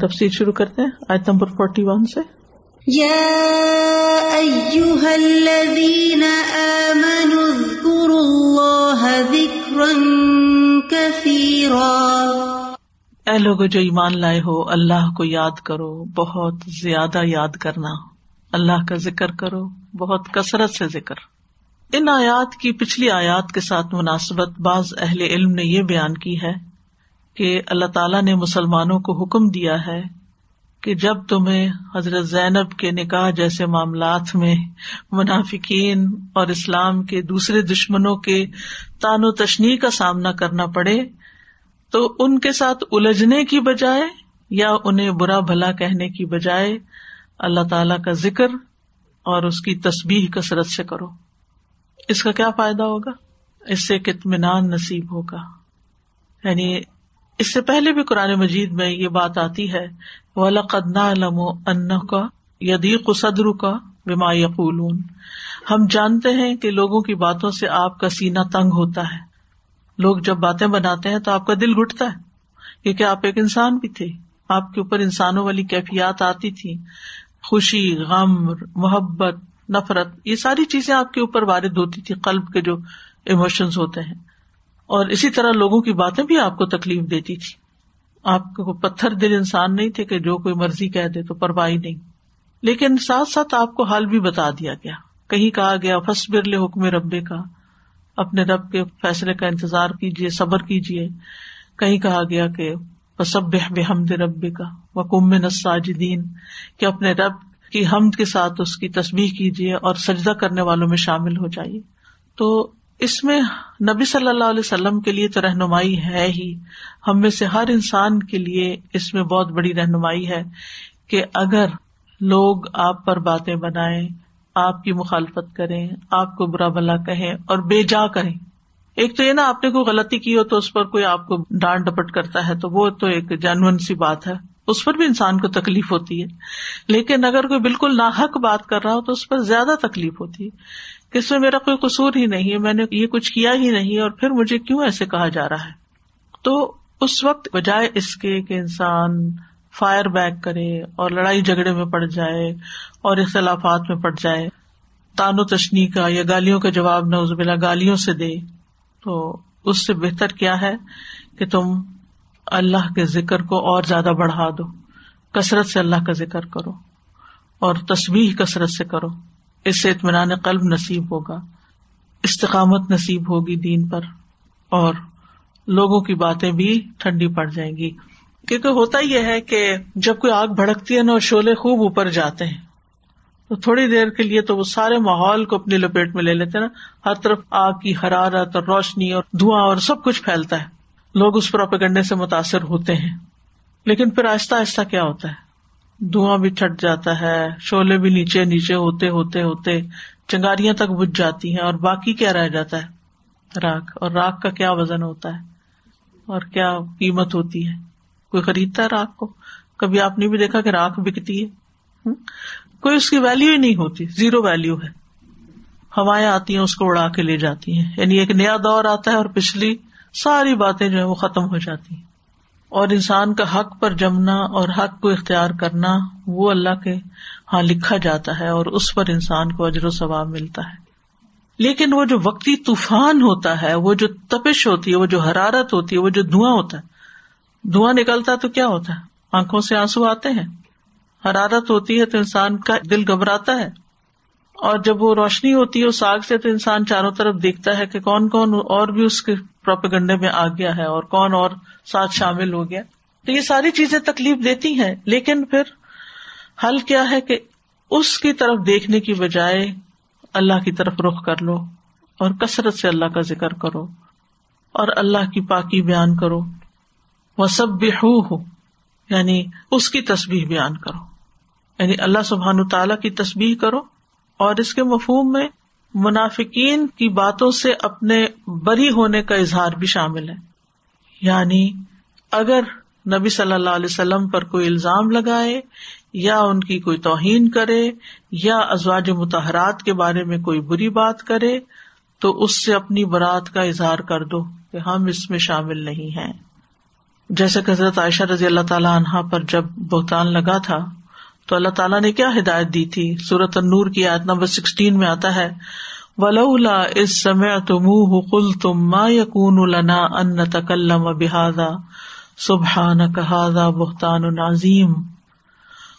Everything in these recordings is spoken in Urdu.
تفصیل شروع کرتے ہیں آیت نمبر فورٹی ون سے اے لوگ جو ایمان لائے ہو اللہ کو یاد کرو بہت زیادہ یاد کرنا۔ اللہ کا ذکر کرو بہت کثرت سے ذکر۔ ان آیات کی پچھلی آیات کے ساتھ مناسبت بعض اہل علم نے یہ بیان کی ہے کہ اللہ تعالیٰ نے مسلمانوں کو حکم دیا ہے کہ جب تمہیں حضرت زینب کے نکاح جیسے معاملات میں منافقین اور اسلام کے دوسرے دشمنوں کے تان و تشنی کا سامنا کرنا پڑے، تو ان کے ساتھ الجھنے کی بجائے یا انہیں برا بھلا کہنے کی بجائے اللہ تعالی کا ذکر اور اس کی تصبیح کثرت سے کرو۔ اس کا کیا فائدہ ہوگا؟ اس سے اطمینان نصیب ہوگا۔ یعنی اس سے پہلے بھی قرآن مجید میں یہ بات آتی ہے ان کا یدیق صدر کا بیما یقول ہم جانتے ہیں کہ لوگوں کی باتوں سے آپ کا سینا تنگ ہوتا ہے۔ لوگ جب باتیں بناتے ہیں تو آپ کا دل گٹتا ہے۔ کیونکہ آپ ایک انسان بھی تھے۔ آپ کے اوپر انسانوں والی کیفیات آتی تھی۔ خوشی غم محبت، نفرت، یہ ساری چیزیں آپ کے اوپر وارد ہوتی تھی، قلب کے جو ایموشنز ہوتے ہیں۔ اور اسی طرح لوگوں کی باتیں بھی آپ کو تکلیف دیتی تھی۔ آپ کو پتھر دل انسان نہیں تھے کہ جو کوئی مرضی کہہ دے تو پرواہی نہیں۔ لیکن ساتھ ساتھ آپ کو حال بھی بتا دیا گیا۔ کہیں کہا گیا فس برل حکم ربے کا اپنے رب کے فیصلے کا انتظار کیجیے صبر کیجیے کہیں کہا گیا کہ سب بحمد ربے کا وکم نساجدین کہ اپنے رب کی حمد کے ساتھ اس کی تصویر کیجیے اور سجدہ کرنے والوں میں شامل ہو جائیے۔ تو اس میں نبی صلی اللہ علیہ وسلم کے لیے تو رہنمائی ہے ہی۔ ہم میں سے ہر انسان کے لیے اس میں بہت بڑی رہنمائی ہے کہ اگر لوگ آپ پر باتیں بنائے آپ کی مخالفت کریں، آپ کو برا بلا کہیں اور بے جا کریں۔ ایک تو یہ نا، آپ نے کوئی غلطی کی ہو تو اس پر کوئی آپ کو ڈانٹ ڈپٹ کرتا ہے تو وہ تو ایک جینون سی بات ہے۔ اس پر بھی انسان کو تکلیف ہوتی ہے۔ لیکن اگر کوئی بالکل ناحک بات کر رہا ہو تو اس پر زیادہ تکلیف ہوتی ہے۔ اس میں میرا کوئی قصور ہی نہیں ہے، میں نے یہ کچھ کیا ہی نہیں اور پھر مجھے کیوں ایسے کہا جا رہا ہے؟ تو اس وقت بجائے اس کے کہ انسان فائر بیک کرے اور لڑائی جھگڑے میں پڑ جائے اور اختلافات میں پڑ جائے، تان و تشنی کا یا گالیوں کا جواب نہ بلا گالیوں سے دے، تو اس سے بہتر کیا ہے کہ تم اللہ کے ذکر کو اور زیادہ بڑھا دو، کثرت سے اللہ کا ذکر کرو اور تصویر کثرت سے کرو۔ اس سے اطمینان قلب نصیب ہوگا، استقامت نصیب ہوگی دین پر، اور لوگوں کی باتیں بھی ٹھنڈی پڑ جائیں گی۔ کیونکہ ہوتا یہ ہے کہ جب کوئی آگ بھڑکتی ہے نا اور شولے خوب اوپر جاتے ہیں، تو تھوڑی دیر کے لیے تو وہ سارے ماحول کو اپنی لپیٹ میں لے لیتے نا۔ ہر طرف آگ کی حرارت اور روشنی اور دھواں اور سب کچھ پھیلتا ہے۔ لوگ اس پروپیگنڈے سے متاثر ہوتے ہیں۔ لیکن پھر آہستہ آہستہ کیا ہوتا ہے؟ دھواں بھی چھٹ جاتا ہے شولے بھی نیچے نیچے ہوتے ہوتے ہوتے چنگاریاں تک بج جاتی ہیں اور باقی کیا رہ جاتا ہے؟ راک اور راک کا کیا وزن ہوتا ہے؟ اور کیا قیمت ہوتی ہے؟ کوئی خریدتا ہے راک کو؟ کبھی آپ نے بھی دیکھا کہ راک بکتی ہے؟ کوئی اس کی ویلو ہی نہیں ہوتی زیرو ویلو ہے۔ ہوائیں آتی ہیں، اس کو اڑا کے لے جاتی ہیں۔ یعنی ایک نیا دور آتا ہے اور پچھلی ساری باتیں جو ہے وہ ختم ہو جاتی ہیں۔ اور انسان کا حق پر جمنا اور حق کو اختیار کرنا، وہ اللہ کے ہاں لکھا جاتا ہے اور اس پر انسان کو اجر و ثواب ملتا ہے۔ لیکن وہ جو وقتی طوفان ہوتا ہے، وہ جو تپش ہوتی ہے، وہ جو حرارت ہوتی ہے، وہ جو دھواں ہوتا ہے۔ دھواں نکلتا تو کیا ہوتا ہے؟ آنکھوں سے آنسو آتے ہیں۔ حرارت ہوتی ہے تو انسان کا دل گھبراتا ہے۔ اور جب وہ روشنی ہوتی ہے اس آگ سے تو انسان چاروں طرف دیکھتا ہے کہ کون کون اور بھی اس کے پروپیگنڈے میں آ گیا ہے اور کون اور ساتھ شامل ہو گیا۔ تو یہ ساری چیزیں تکلیف دیتی ہیں، لیکن پھر حل کیا ہے کہ اس کی طرف دیکھنے کی بجائے اللہ کی طرف رخ کر لو اور کثرت سے اللہ کا ذکر کرو اور اللہ کی پاکی بیان کرو۔ وہ سب بھی ہو یعنی اس کی تصویر بیان کرو۔ یعنی اللہ سبحان تعالی کی تصویر کرو اور اس کے مفہوم میں منافقین کی باتوں سے اپنے بری ہونے کا اظہار بھی شامل ہے۔ یعنی اگر نبی صلی اللہ علیہ وسلم پر کوئی الزام لگائے یا ان کی کوئی توہین کرے یا ازواج متحرات کے بارے میں کوئی بری بات کرے، تو اس سے اپنی برات کا اظہار کر دو کہ ہم اس میں شامل نہیں ہیں۔ جیسے کہ حضرت عائشہ رضی اللہ تعالیٰ عنہا پر جب بہتان لگا تھا، تو اللہ تعالیٰ نے کیا ہدایت دی تھی؟ سورت النور کی آیت نمبر سکسٹین میں آتا ہے ولولا اس سمے تم کل تم ما یقون لنا ان تکلم بحادا سبحان کہادا بہتان عظیم۔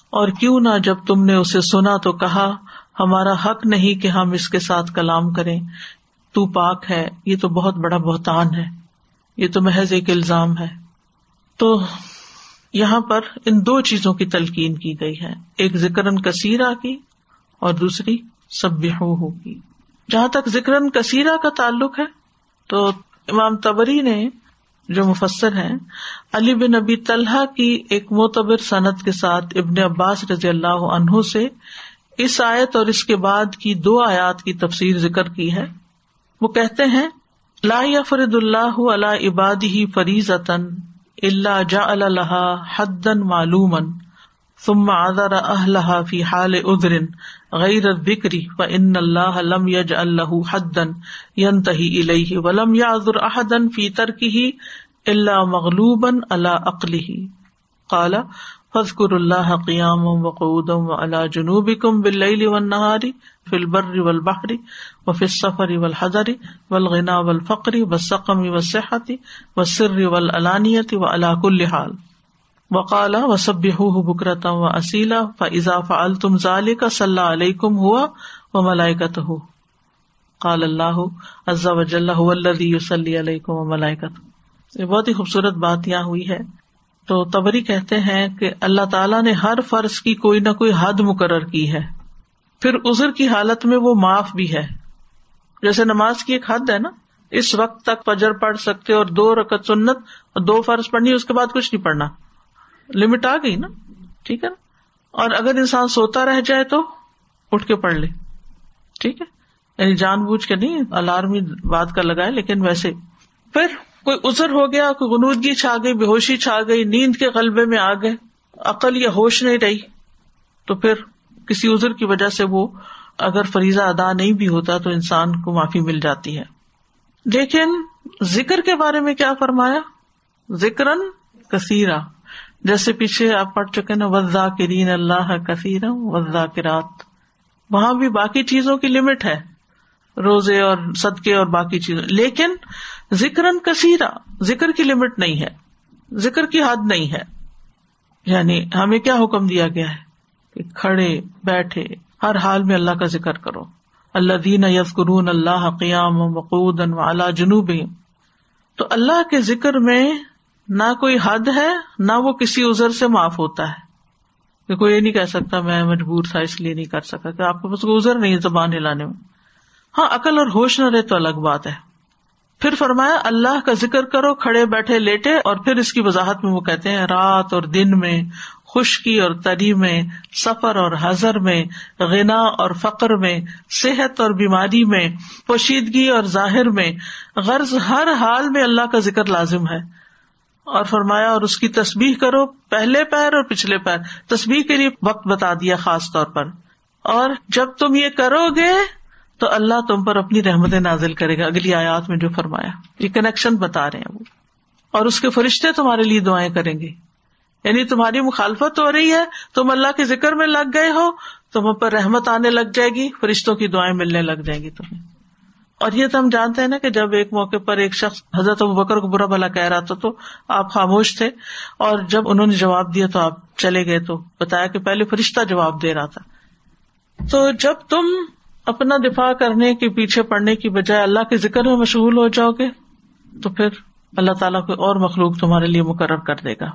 اور کیوں نہ جب تم نے اسے سنا تو کہا، ہمارا حق نہیں کہ ہم اس کے ساتھ کلام کریں۔ تو پاک ہے، یہ تو بہت بڑا بہتان ہے۔ یہ تو محض ایک الزام ہے۔ تو یہاں پر ان دو چیزوں کی تلقین کی گئی ہے۔ ایک ذکر کثیرہ کی اور دوسری سب کی۔ جہاں تک ذکر کثیرہ کا تعلق ہے، تو امام تبری نے جو مفسر ہے علی بن ابی طلحہ کی ایک معتبر صنعت کے ساتھ ابن عباس رضی اللہ عنہ سے اس آیت اور اس کے بعد کی دو آیات کی تفصیل ذکر کی ہے۔ وہ کہتے ہیں، لا فرد اللہ اللہ عباد ہی فریض اللہ جا اللہ حدن معلوم ثم آدر اہلہ فی حال ادرن غیر بکری و ان اللہ لم یج اللہ حدن ینتہی الیہ ولم یعذر احدن فی ترکہ الا مغلوبا اللہ عقلی قال فذکر اللہ قیام وقعودا وعلى جنوبکم باللیل والنہار فی البر والبحر وفی السفر والحضر والغنا والفقر والسقم والصحت والسر والعلانیت وعلى کل حال. وقال و سب بکرتا و اصیلا فضا فعل تم ظال کا صلاح علیکم ہوا و ملائکت ہو قال اللہ عزا وجل صلی علیکم و ملائکت یہ بہت ہی خوبصورت بات یہاں ہوئی ہے۔ تو تبری کہتے ہیں کہ اللہ تعالیٰ نے ہر فرض کی کوئی نہ کوئی حد مقرر کی ہے۔ پھر ازر کی حالت میں وہ معاف بھی ہے۔ جیسے نماز کی ایک حد ہے نا، اس وقت تک پجر پڑھ سکتے اور دو رکت سنت اور دو فرض پڑھنی، اس کے بعد کچھ نہیں پڑھنا۔ لمٹ آ گئی نا؟ ٹھیک ہے نا؟ اور اگر انسان سوتا رہ جائے تو اٹھ کے پڑھ لے۔ ٹھیک ہے؟ یعنی جان بوجھ کے نہیں الارمی بات کا لگائے، لیکن ویسے۔ پھر کوئی ازر ہو گیا، کوئی غنودگی چھا گئی، بے ہوشی چھا گئی، نیند کے قلبے میں آ گئے، عقل یا ہوش نہیں رہی، تو پھر کسی ازر کی وجہ سے وہ اگر فریضہ ادا نہیں بھی ہوتا تو انسان کو معافی مل جاتی ہے۔ لیکن ذکر کے بارے میں کیا فرمایا؟ ذکر کثیرہ۔ جیسے پیچھے آپ پڑھ چکے نا وزا کرین اللہ کثیر وزا کرات وہاں بھی باقی چیزوں کی لمٹ ہے، روزے اور صدقے اور باقی چیزیں لیکن ذکر کثیرا ذکر کی لمٹ نہیں ہے، ذکر کی حد نہیں ہے۔ یعنی ہمیں کیا حکم دیا گیا ہے؟ کہ کھڑے، بیٹھے، ہر حال میں اللہ کا ذکر کرو۔ اللہ دین یزکرون اللہ قیام وقود اللہ جنوب تو اللہ کے ذکر میں نہ کوئی حد ہے، نہ وہ کسی ازر سے معاف ہوتا ہے۔ کہ کوئی یہ نہیں کہہ سکتا میں مجبور تھا اس لیے نہیں کر سکا، کہ آپ کے پاس کوئی ازر نہیں زبان ہلانے میں۔ ہاں عقل اور ہوش نہ رہے تو الگ بات ہے۔ پھر فرمایا، اللہ کا ذکر کرو، کھڑے بیٹھے لیٹے، اور پھر اس کی وضاحت میں وہ کہتے ہیں، رات اور دن میں، خشکی اور تری میں، سفر اور حضر میں، غنا اور فقر میں، صحت اور بیماری میں، پوشیدگی اور ظاہر میں۔ غرض ہر حال میں اللہ کا ذکر لازم ہے۔ اور فرمایا اور اس کی تصبیح کرو، پہلے پیر اور پچھلے پیر۔ تصبیح کے لیے وقت بتا دیا خاص طور پر۔ اور جب تم یہ کرو گے، تو اللہ تم پر اپنی رحمت نازل کرے گا۔ اگلی آیات میں جو فرمایا، یہ کنیکشن بتا رہے ہیں وہ۔ اور اس کے فرشتے تمہارے لیے دعائیں کریں گے۔ یعنی تمہاری مخالفت ہو رہی ہے، تم اللہ کے ذکر میں لگ گئے ہو، تم پر رحمت آنے لگ جائے گی، فرشتوں کی دعائیں ملنے لگ جائیں گی تمہیں۔ اور یہ تو ہم جانتے ہیں نا کہ جب ایک موقع پر ایک شخص حضرت ابو بکر کو برا بلا کہہ رہا تھا تو آپ خاموش تھے اور جب انہوں نے جواب دیا تو آپ چلے گئے تو بتایا کہ پہلے فرشتہ جواب دے رہا تھا۔ تو جب تم اپنا دفاع کرنے کے پیچھے پڑنے کی بجائے اللہ کے ذکر میں مشغول ہو جاؤ گے تو پھر اللہ تعالیٰ کو اور مخلوق تمہارے لیے مقرر کر دے گا۔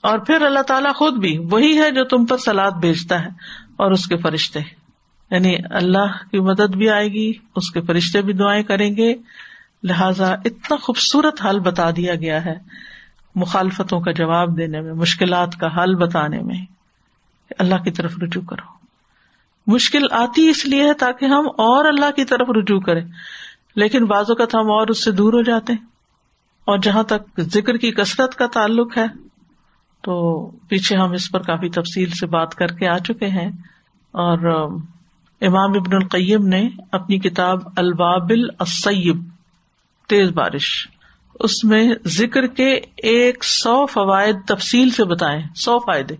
اور پھر اللہ تعالیٰ خود بھی وہی ہے جو تم پر سلاد بھیجتا ہے اور اس کے فرشتے۔ یعنی اللہ کی مدد بھی آئے گی، اس کے فرشتے بھی دعائیں کریں گے۔ لہذا اتنا خوبصورت حل بتا دیا گیا ہے مخالفتوں کا جواب دینے میں، مشکلات کا حل بتانے میں۔ اللہ کی طرف رجوع کرو۔ مشکل آتی اس لیے ہے تاکہ ہم اور اللہ کی طرف رجوع کریں۔ لیکن بعض اوقات ہم اور اس سے دور ہو جاتے ہیں۔ اور جہاں تک ذکر کی کثرت کا تعلق ہے، تو پیچھے ہم اس پر کافی تفصیل سے بات کر کے آ چکے ہیں۔ اور امام ابن القیم نے اپنی کتاب البابل السیب تیز بارش، اس میں ذکر کے ایک سو فوائد تفصیل سے بتائے سو فائدے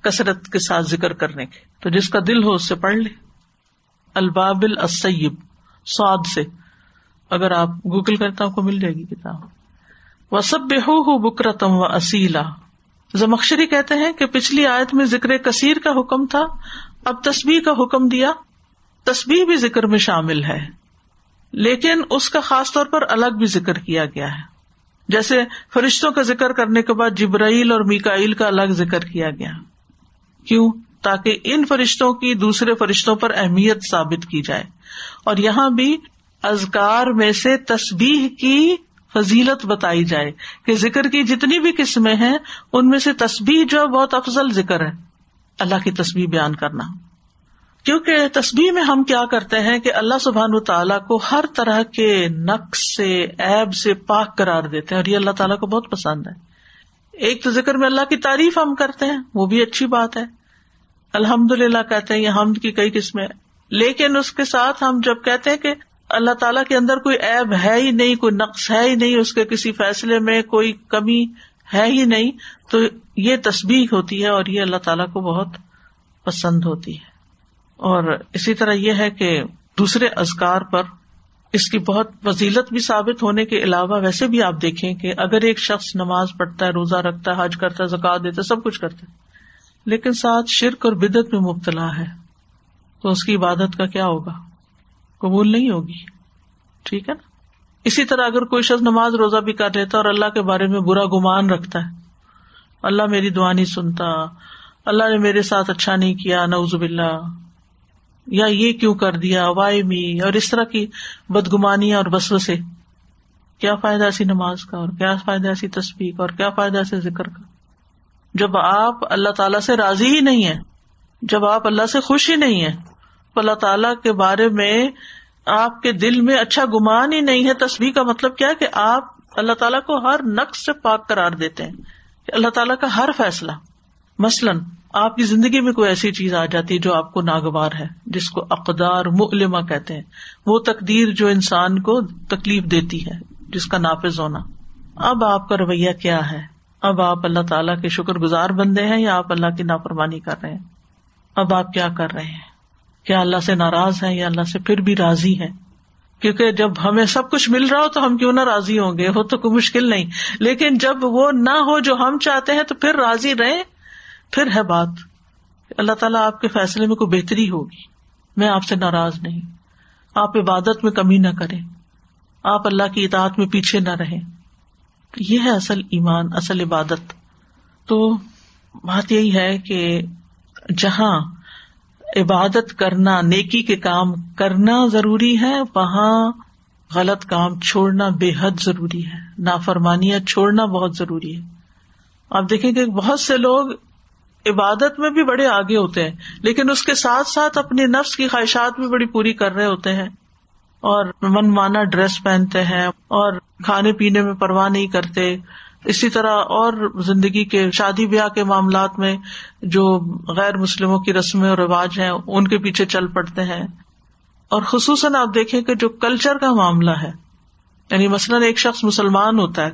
کثرت کے ساتھ ذکر کرنے کے۔ تو جس کا دل ہو اس سے پڑھ لے۔ البابل السیب سعد سے۔ اگر آپ گوگل کرتے آپ کو مل جائے گی کتاب۔ وہ سب بے ہو بکرتم و اصیلا زمخشری کہتے ہیں کہ پچھلی آیت میں ذکر کثیر کا حکم تھا، اب تصبیح کا حکم دیا۔ تصبیح بھی ذکر میں شامل ہے، لیکن اس کا خاص طور پر الگ بھی ذکر کیا گیا ہے۔ جیسے فرشتوں کا ذکر کرنے کے بعد جبرائیل اور میکائیل کا الگ ذکر کیا گیا۔ کیوں؟ تاکہ ان فرشتوں کی دوسرے فرشتوں پر اہمیت ثابت کی جائے۔ اور یہاں بھی ازکار میں سے تصبیح کی فضیلت بتائی جائے کہ ذکر کی جتنی بھی قسمیں ہیں، ان میں سے تصبیح جو بہت افضل ذکر ہے۔ اللہ کی تصویر بیان کرنا۔ کیونکہ تصویر میں ہم کیا کرتے ہیں کہ اللہ سبحان تعالیٰ کو ہر طرح کے نقص سے ایب سے پاک کرار دیتے ہیں اور یہ اللہ تعالیٰ کو بہت پسند ہے۔ ایک تو ذکر میں اللہ کی تعریف ہم کرتے ہیں، وہ بھی اچھی بات ہے۔ الحمد للہ کہتے ہیں، یہ حمد کی کئی قسمیں لیکن اس کے ساتھ ہم جب کہتے ہیں کہ اللہ تعالیٰ کے اندر کوئی ایب ہے ہی نہیں، کوئی نقص ہے ہی نہیں، اس کے کسی فیصلے میں کوئی کمی ہے ہی نہیں، تو یہ تصبیح ہوتی ہے اور یہ اللہ تعالیٰ کو بہت پسند ہوتی ہے۔ اور اسی طرح یہ ہے کہ دوسرے ازکار پر اس کی بہت فضیلت بھی ثابت ہونے کے علاوہ ویسے بھی آپ دیکھیں کہ اگر ایک شخص نماز پڑھتا ہے، روزہ رکھتا ہے، حج کرتا ہے زکات دیتا ہے، سب کچھ کرتا ہے، لیکن ساتھ شرک اور بدت میں مبتلا ہے، تو اس کی عبادت کا کیا ہوگا؟ قبول نہیں ہوگی۔ ٹھیک ہے نا؟ اسی طرح اگر کوئی شخص نماز روزہ بھی کر لیتا اور اللہ کے بارے میں برا گمان رکھتا ہے، اللہ میری دعا نہیں سنتا، اللہ نے میرے ساتھ اچھا نہیں کیا نوز باللہ۔ یا یہ کیوں کر دیا وائی می اور اس طرح کی بدگمانی اور بسو سے کیا فائدہ ایسی نماز کا اور کیا فائدہ ایسی تصویر کا اور کیا فائدہ ایسے ذکر کا؟ جب آپ اللہ تعالی سے راضی ہی نہیں ہے جب آپ اللہ سے خوش ہی نہیں ہے تو اللہ تعالی کے بارے میں آپ کے دل میں اچھا گمان ہی نہیں ہے۔ تصویر کا مطلب کیا کہ آپ اللہ تعالیٰ کو ہر نقص سے پاک قرار دیتے ہیں، کہ اللہ تعالیٰ کا ہر فیصلہ، مثلاً آپ کی زندگی میں کوئی ایسی چیز آ جاتی ہے جو آپ کو ناگوار ہے، جس کو اقدار ملما کہتے ہیں۔ وہ تقدیر جو انسان کو تکلیف دیتی ہے، جس کا نافذ ہونا۔ اب آپ کا رویہ کیا ہے؟ اب آپ اللہ تعالیٰ کے شکر گزار بندے ہیں یا آپ اللہ کی نافرمانی کر رہے ہیں؟ اب آپ کیا کر رہے ہیں؟ کیا اللہ سے ناراض ہے یا اللہ سے پھر بھی راضی ہے کیونکہ جب ہمیں سب کچھ مل رہا ہو تو ہم کیوں نہ راضی ہوں گے؟ ہو تو کوئی مشکل نہیں۔ لیکن جب وہ نہ ہو جو ہم چاہتے ہیں تو پھر راضی رہے پھر ہے بات، اللہ تعالیٰ آپ کے فیصلے میں کوئی بہتری ہوگی۔ میں آپ سے ناراض نہیں۔ آپ عبادت میں کمی نہ کریں۔ آپ اللہ کی اطاعت میں پیچھے نہ رہیں۔ یہ ہے اصل ایمان، اصل عبادت۔ تو بات یہی ہے کہ جہاں عبادت کرنا، نیکی کے کام کرنا ضروری ہے، وہاں غلط کام چھوڑنا بے حد ضروری ہے۔ نافرمانیاں چھوڑنا بہت ضروری ہے۔ آپ دیکھیں کہ بہت سے لوگ عبادت میں بھی بڑے آگے ہوتے ہیں، لیکن اس کے ساتھ ساتھ اپنی نفس کی خواہشات بھی بڑی پوری کر رہے ہوتے ہیں۔ اور من مانا ڈریس پہنتے ہیں، اور کھانے پینے میں پرواہ نہیں کرتے۔ اسی طرح اور زندگی کے، شادی بیاہ کے معاملات میں جو غیر مسلموں کی رسمیں اور رواج ہیں، ان کے پیچھے چل پڑتے ہیں۔ اور خصوصاً آپ دیکھیں کہ جو کلچر کا معاملہ ہے یعنی مثلاً ایک شخص مسلمان ہوتا ہے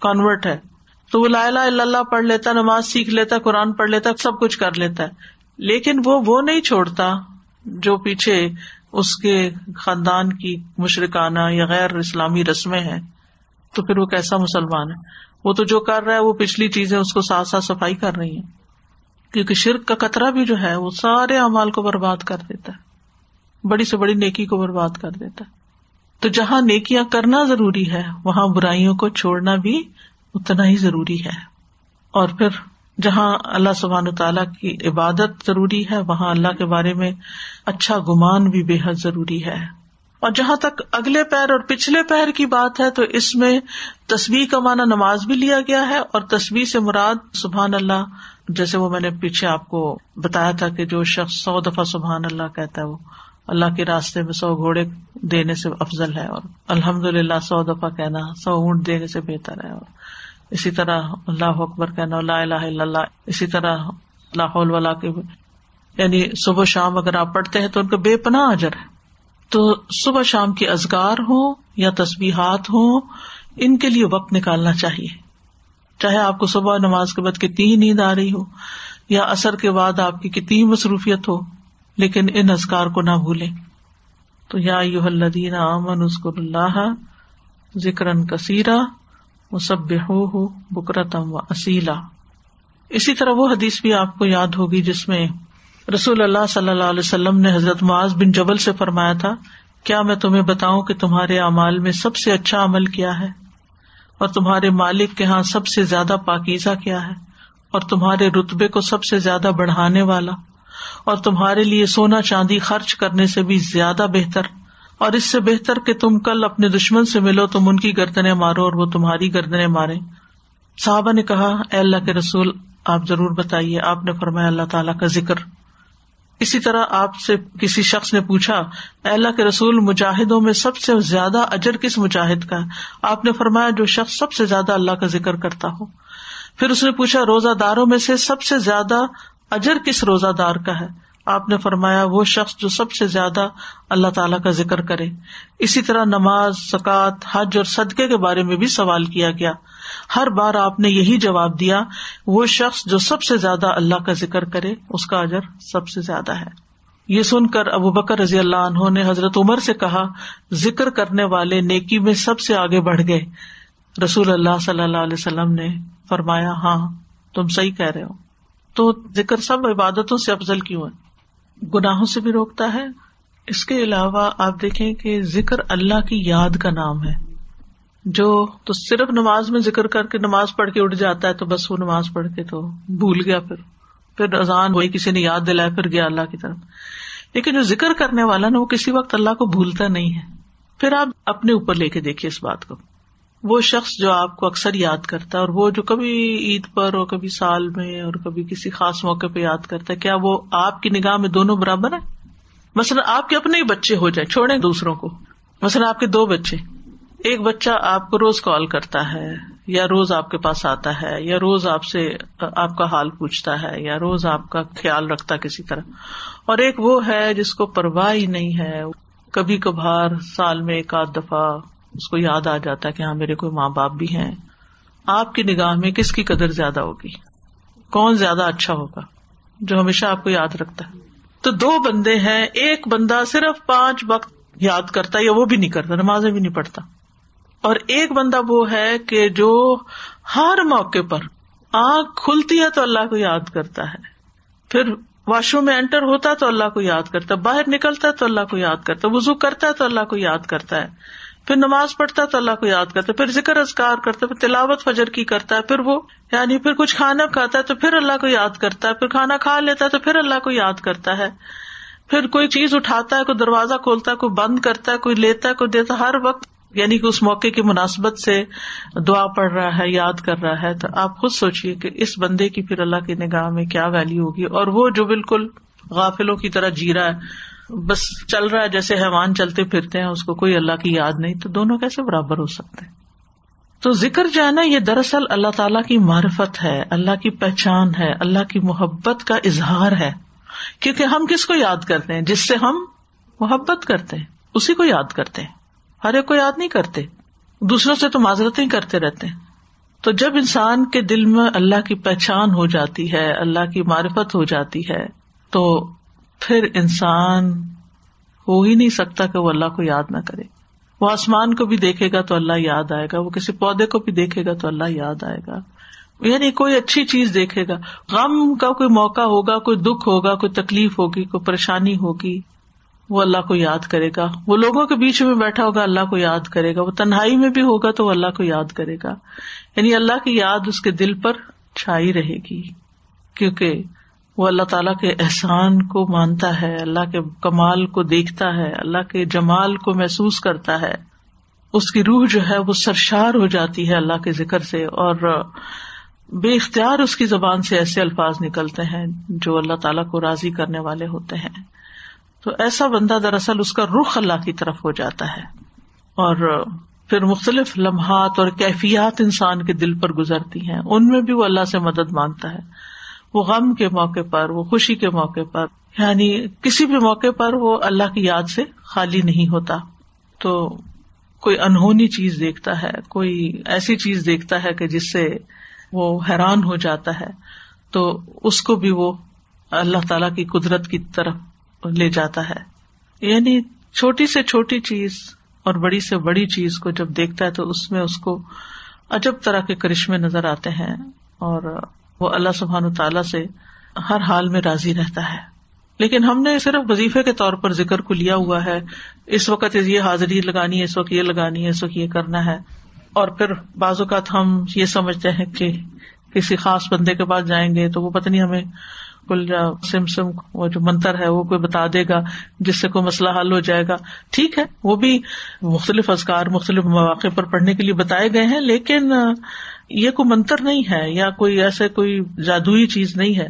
کانورٹ ہے تو وہ لا اللہ پڑھ لیتا، نماز سیکھ لیتا، قرآن پڑھ لیتا، سب کچھ کر لیتا ہے۔ لیکن وہ وہ نہیں چھوڑتا جو پیچھے اس کے خاندان کی مشرقانہ یا غیر اسلامی رسمیں ہیں۔ تو پھر وہ کیسا مسلمان ہے؟ وہ تو جو کر رہا ہے وہ پچھلی چیزیں اس کو ساتھ ساتھ صفائی کر رہی ہیں۔ کیونکہ شرک کا قطرہ بھی جو ہے وہ سارے امال کو برباد کر دیتا ہے۔ بڑی سے بڑی نیکی کو برباد کر دیتا ہے۔ تو جہاں نیکیاں کرنا ضروری ہے، وہاں برائیوں کو چھوڑنا بھی اتنا ہی ضروری ہے۔ اور پھر جہاں اللہ سبحان تعالیٰ کی عبادت ضروری ہے، وہاں اللہ کے بارے میں اچھا گمان بھی بے حد ضروری ہے۔ اور جہاں تک اگلے پیر اور پچھلے پیر کی بات ہے، تو اس میں تصویر کا معنی نماز بھی لیا گیا ہے اور تصویر سے مراد سبحان اللہ، جیسے وہ میں نے پیچھے آپ کو بتایا تھا کہ جو شخص سو دفعہ سبحان اللہ کہتا ہے، وہ اللہ کے راستے میں سو گھوڑے دینے سے افضل ہے اور الحمد للہ سو دفعہ کہنا، سو اونٹ دینے سے بہتر ہے اور اسی طرح اللہ اکبر کہنا اللہ الہ اللہ، اسی طرح اللہ والا کے یعنی صبح شام اگر آپ پڑھتے ہیں تو ان کا بے پناہ اجر ہے۔ تو صبح شام کے ازگار ہوں یا تصبیحات ہوں، ان کے لیے وقت نکالنا چاہیے۔ چاہے آپ کو صبح نماز کے بعد کتنی ہی نیند آ رہی ہو یا اثر کے بعد آپ کی کتنی مصروفیت ہو، لیکن ان ازکار کو نہ بھولیں۔ تو یا الدین امن اسکر اللہ ذکر کثیرہ سب ہو بکرتم و اسیلا اسی طرح وہ حدیث بھی آپ کو یاد ہوگی جس میں رسول اللہ صلی اللہ علیہ وسلم نے حضرت معاذ بن جبل سے فرمایا تھا، کیا میں تمہیں بتاؤں کہ تمہارے اعمال میں سب سے اچھا عمل کیا ہے؟ اور تمہارے مالک کے یہاں سب سے زیادہ پاکیزہ کیا ہے؟ اور تمہارے رتبے کو سب سے زیادہ بڑھانے والا؟ اور تمہارے لیے سونا چاندی خرچ کرنے سے بھی زیادہ بہتر؟ اور اس سے بہتر کہ تم کل اپنے دشمن سے ملو، تم ان کی گردنے مارو اور وہ تمہاری گردنے مارے۔ صحابہ نے کہا، اے اللہ کے رسول، آپ ضرور بتائیے، آپ نے فرمایا، اللہ تعالیٰ کا ذکر۔ اسی طرح آپ سے کسی شخص نے پوچھا اللہ کے رسول، مجاہدوں میں سب سے زیادہ اجر کس مجاہد کا ہے؟ آپ نے فرمایا، جو شخص سب سے زیادہ اللہ کا ذکر کرتا ہو۔ پھر اس نے پوچھا، روزہ داروں میں سے سب سے زیادہ اجر کس روزہ دار کا ہے؟ آپ نے فرمایا وہ شخص جو سب سے زیادہ اللہ تعالیٰ کا ذکر کرے۔ اسی طرح نماز سکات حج اور صدقے کے بارے میں بھی سوال کیا گیا۔ ہر بار آپ نے یہی جواب دیا، وہ شخص جو سب سے زیادہ اللہ کا ذکر کرے، اس کا اجر سب سے زیادہ ہے۔ یہ سن کر ابو بکر رضی اللہ عنہ نے حضرت عمر سے کہا، ذکر کرنے والے نیکی میں سب سے آگے بڑھ گئے۔ رسول اللہ صلی اللہ علیہ وسلم نے فرمایا ہاں تم صحیح کہہ رہے ہو۔ تو ذکر سب عبادتوں سے افضل کیوں ہے؟ گناہوں سے بھی روکتا ہے۔ اس کے علاوہ آپ دیکھیں کہ ذکر اللہ کی یاد کا نام ہے۔ جو تو صرف نماز میں ذکر کر کے نماز پڑھ کے اٹھ جاتا ہے تو بس وہ نماز پڑھ کے تو بھول گیا پھر۔ پھر اذان ہوئی کسی نے یاد دلایا، پھر گیا اللہ کی طرف۔ لیکن جو ذکر کرنے والا نا وہ کسی وقت اللہ کو بھولتا نہیں ہے۔ پھر آپ اپنے اوپر لے کے دیکھیے اس بات کو۔ وہ شخص جو آپ کو اکثر یاد کرتا ہے اور وہ جو کبھی عید پر اور کبھی سال میں اور کبھی کسی خاص موقع پہ یاد کرتا ہے، کیا وہ آپ کی نگاہ میں دونوں برابر ہے مثلاً آپ کے اپنے ہی بچے ہو جائیں، چھوڑیں دوسروں کو۔ مثلاً آپ کے دو بچے۔ ایک بچہ آپ کو روز کال کرتا ہے، یا روز آپ کے پاس آتا ہے، یا روز آپ سے، آپ کا حال پوچھتا ہے، یا روز آپ کا خیال رکھتا کسی طرح۔ اور ایک وہ ہے جس کو پرواہ ہی نہیں ہے۔ کبھی کبھار سال میں ایک آدھ دفعہ اس کو یاد آ جاتا ہے کہ ہاں میرے کوئی ماں باپ بھی ہیں۔ آپ کی نگاہ میں کس کی قدر زیادہ ہوگی؟ کون زیادہ اچھا ہوگا جو ہمیشہ آپ کو یاد رکھتا ہے؟ تو دو بندے ہیں، ایک بندہ صرف پانچ وقت یاد کرتا ہے یا وہ بھی نہیں کرتا، نمازیں بھی نہیں پڑھتا۔ اور ایک بندہ وہ ہے کہ جو ہر موقع پر آنکھ کھلتی ہے تو اللہ کو یاد کرتا ہے۔ پھر واش روم میں انٹر ہوتا ہے تو اللہ کو یاد کرتا ہے، باہر نکلتا ہے تو اللہ کو یاد کرتا ہے وزو کرتا ہے تو اللہ کو یاد کرتا ہے۔ پھر نماز پڑھتا ہے تو اللہ کو یاد کرتا ہے، پھر ذکر ازکار کرتا ہے، پھر تلاوت فجر کی کرتا ہے، پھر وہ یعنی پھر کچھ کھانا کھاتا ہے تو پھر اللہ کو یاد کرتا ہے، پھر کھانا کھا لیتا ہے تو پھر اللہ کو یاد کرتا ہے۔ پھر کوئی چیز اٹھاتا ہے، کوئی دروازہ کھولتا ہے، کوئی بند کرتا ہے، کوئی لیتا ہے، کوئی دیتا ہر وقت یعنی کہ اس موقع کی مناسبت سے دعا پڑھ رہا ہے، یاد کر رہا ہے۔ تو آپ خود سوچیے کہ اس بندے کی پھر اللہ کی نگاہ میں کیا ویلو ہوگی اور وہ جو بالکل غافلوں کی طرح جی رہا ہے بس چل رہا ہے، جیسے حیوان چلتے پھرتے ہیں، اس کو کوئی اللہ کی یاد نہیں، تو دونوں کیسے برابر ہو سکتے تو ذکر جو ہے نا، یہ دراصل اللہ تعالیٰ کی معرفت ہے، اللہ کی پہچان ہے، اللہ کی محبت کا اظہار ہے۔ کیونکہ ہم کس کو یاد کرتے ہیں؟ جس سے ہم محبت کرتے ہیں، اسی کو یاد کرتے ہیں۔ ہر ایک کو یاد نہیں کرتے، دوسروں سے تو معذرتیں کرتے رہتے ہیں۔ تو جب انسان کے دل میں اللہ کی پہچان ہو جاتی ہے، اللہ کی معرفت ہو جاتی ہے، تو پھر انسان ہو ہی نہیں سکتا کہ وہ اللہ کو یاد نہ کرے۔ وہ آسمان کو بھی دیکھے گا تو اللہ یاد آئے گا، وہ کسی پودے کو بھی دیکھے گا تو اللہ یاد آئے گا۔ یعنی کوئی اچھی چیز دیکھے گا۔ غم کا کوئی موقع ہوگا، کوئی دکھ ہوگا، کوئی تکلیف ہوگی، کوئی پریشانی ہوگی، وہ اللہ کو یاد کرے گا۔ وہ لوگوں کے بیچ میں بیٹھا ہوگا، اللہ کو یاد کرے گا۔ وہ تنہائی میں بھی ہوگا تو وہ اللہ کو یاد کرے گا۔ یعنی اللہ کی یاد اس کے دل پر چھائی رہے گی، کیونکہ وہ اللہ تعالیٰ کے احسان کو مانتا ہے، اللہ کے کمال کو دیکھتا ہے، اللہ کے جمال کو محسوس کرتا ہے۔ اس کی روح جو ہے وہ سرشار ہو جاتی ہے اللہ کے ذکر سے اور بے اختیار اس کی زبان سے ایسے الفاظ نکلتے ہیں جو اللہ تعالیٰ کو راضی کرنے والے ہوتے ہیں۔ تو ایسا بندہ دراصل اس کا رخ اللہ کی طرف ہو جاتا ہے اور پھر مختلف لمحات اور کیفیات انسان کے دل پر گزرتی ہیں۔ ان میں بھی وہ اللہ سے مدد مانگتا ہے۔ وہ غم کے موقع پر، وہ خوشی کے موقع پر یعنی کسی بھی موقع پر وہ اللہ کی یاد سے خالی نہیں ہوتا۔ تو کوئی انہونی چیز دیکھتا ہے، کوئی ایسی چیز دیکھتا ہے کہ جس سے وہ حیران ہو جاتا ہے، تو اس کو بھی وہ اللہ تعالی کی قدرت کی طرف لے جاتا ہے۔ یعنی چھوٹی سے چھوٹی چیز اور بڑی سے بڑی چیز کو جب دیکھتا ہے تو اس میں اس کو عجب طرح کے کرشمے نظر آتے ہیں اور وہ اللہ سبحان تعالیٰ سے ہر حال میں راضی رہتا ہے۔ لیکن ہم نے صرف وظیفے کے طور پر ذکر کو لیا ہوا ہے۔ اس وقت یہ حاضری لگانی ہے، اس وقت یہ لگانی ہے، اس وقت یہ کرنا ہے۔ اور پھر بعض اوقات ہم یہ سمجھتے ہیں کہ کسی خاص بندے کے پاس جائیں گے تو وہ پتہ نہیں ہمیں کل سم سم وہ جو منتر ہے، وہ کوئی بتا دے گا، جس سے کوئی مسئلہ حل ہو جائے گا۔ ٹھیک ہے، وہ بھی مختلف ازکار مختلف مواقع پر پڑھنے کے لیے بتائے گئے ہیں، لیکن یہ کوئی منتر نہیں ہے، یا کوئی ایسے کوئی جادوئی چیز نہیں ہے،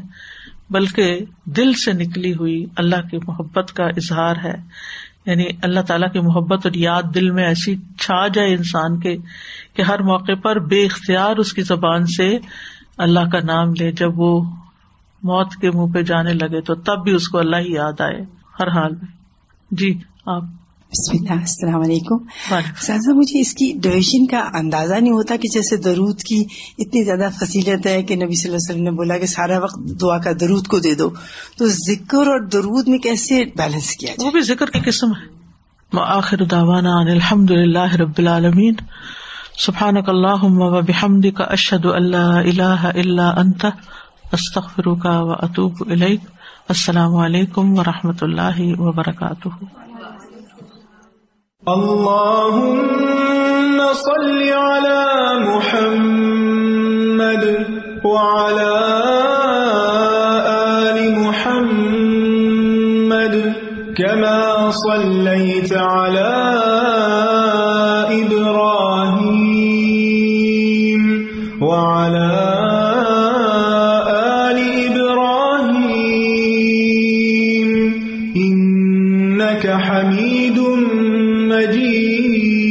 بلکہ دل سے نکلی ہوئی اللہ کی محبت کا اظہار ہے۔ یعنی اللہ تعالیٰ کی محبت اور یاد دل میں ایسی چھا جائے انسان کے، کہ ہر موقع پر بے اختیار اس کی زبان سے اللہ کا نام لے، جب وہ موت کے منہ پہ جانے لگے تو تب بھی اس کو اللہ ہی یاد آئے ہر حال میں۔ جی آپ۔ بسم اللہ السلام علیکم۔ مجھے اس کی ڈویژن کا اندازہ نہیں ہوتا کہ جیسے درود کی اتنی زیادہ فصیلت ہے کہ نبی صلی اللہ علیہ وسلم نے بولا کہ سارا وقت دعا کا درود کو دے دو۔ تو ذکر اور درود میں کیسے بیلنس کیا وہ بھی ذکر کی قسم ہے۔ آخر داوانا الحمد للہ رب العالمین۔ سبحان اللہ بحمد کا اشد اللہ اللہ اللہ انت۔ استخر کا و اطوب السلام علیکم و رحمۃ اللہ وبرکاتہ۔ اللهم صل على محمد وعلى آل محمد كما صليت حميد مجيد.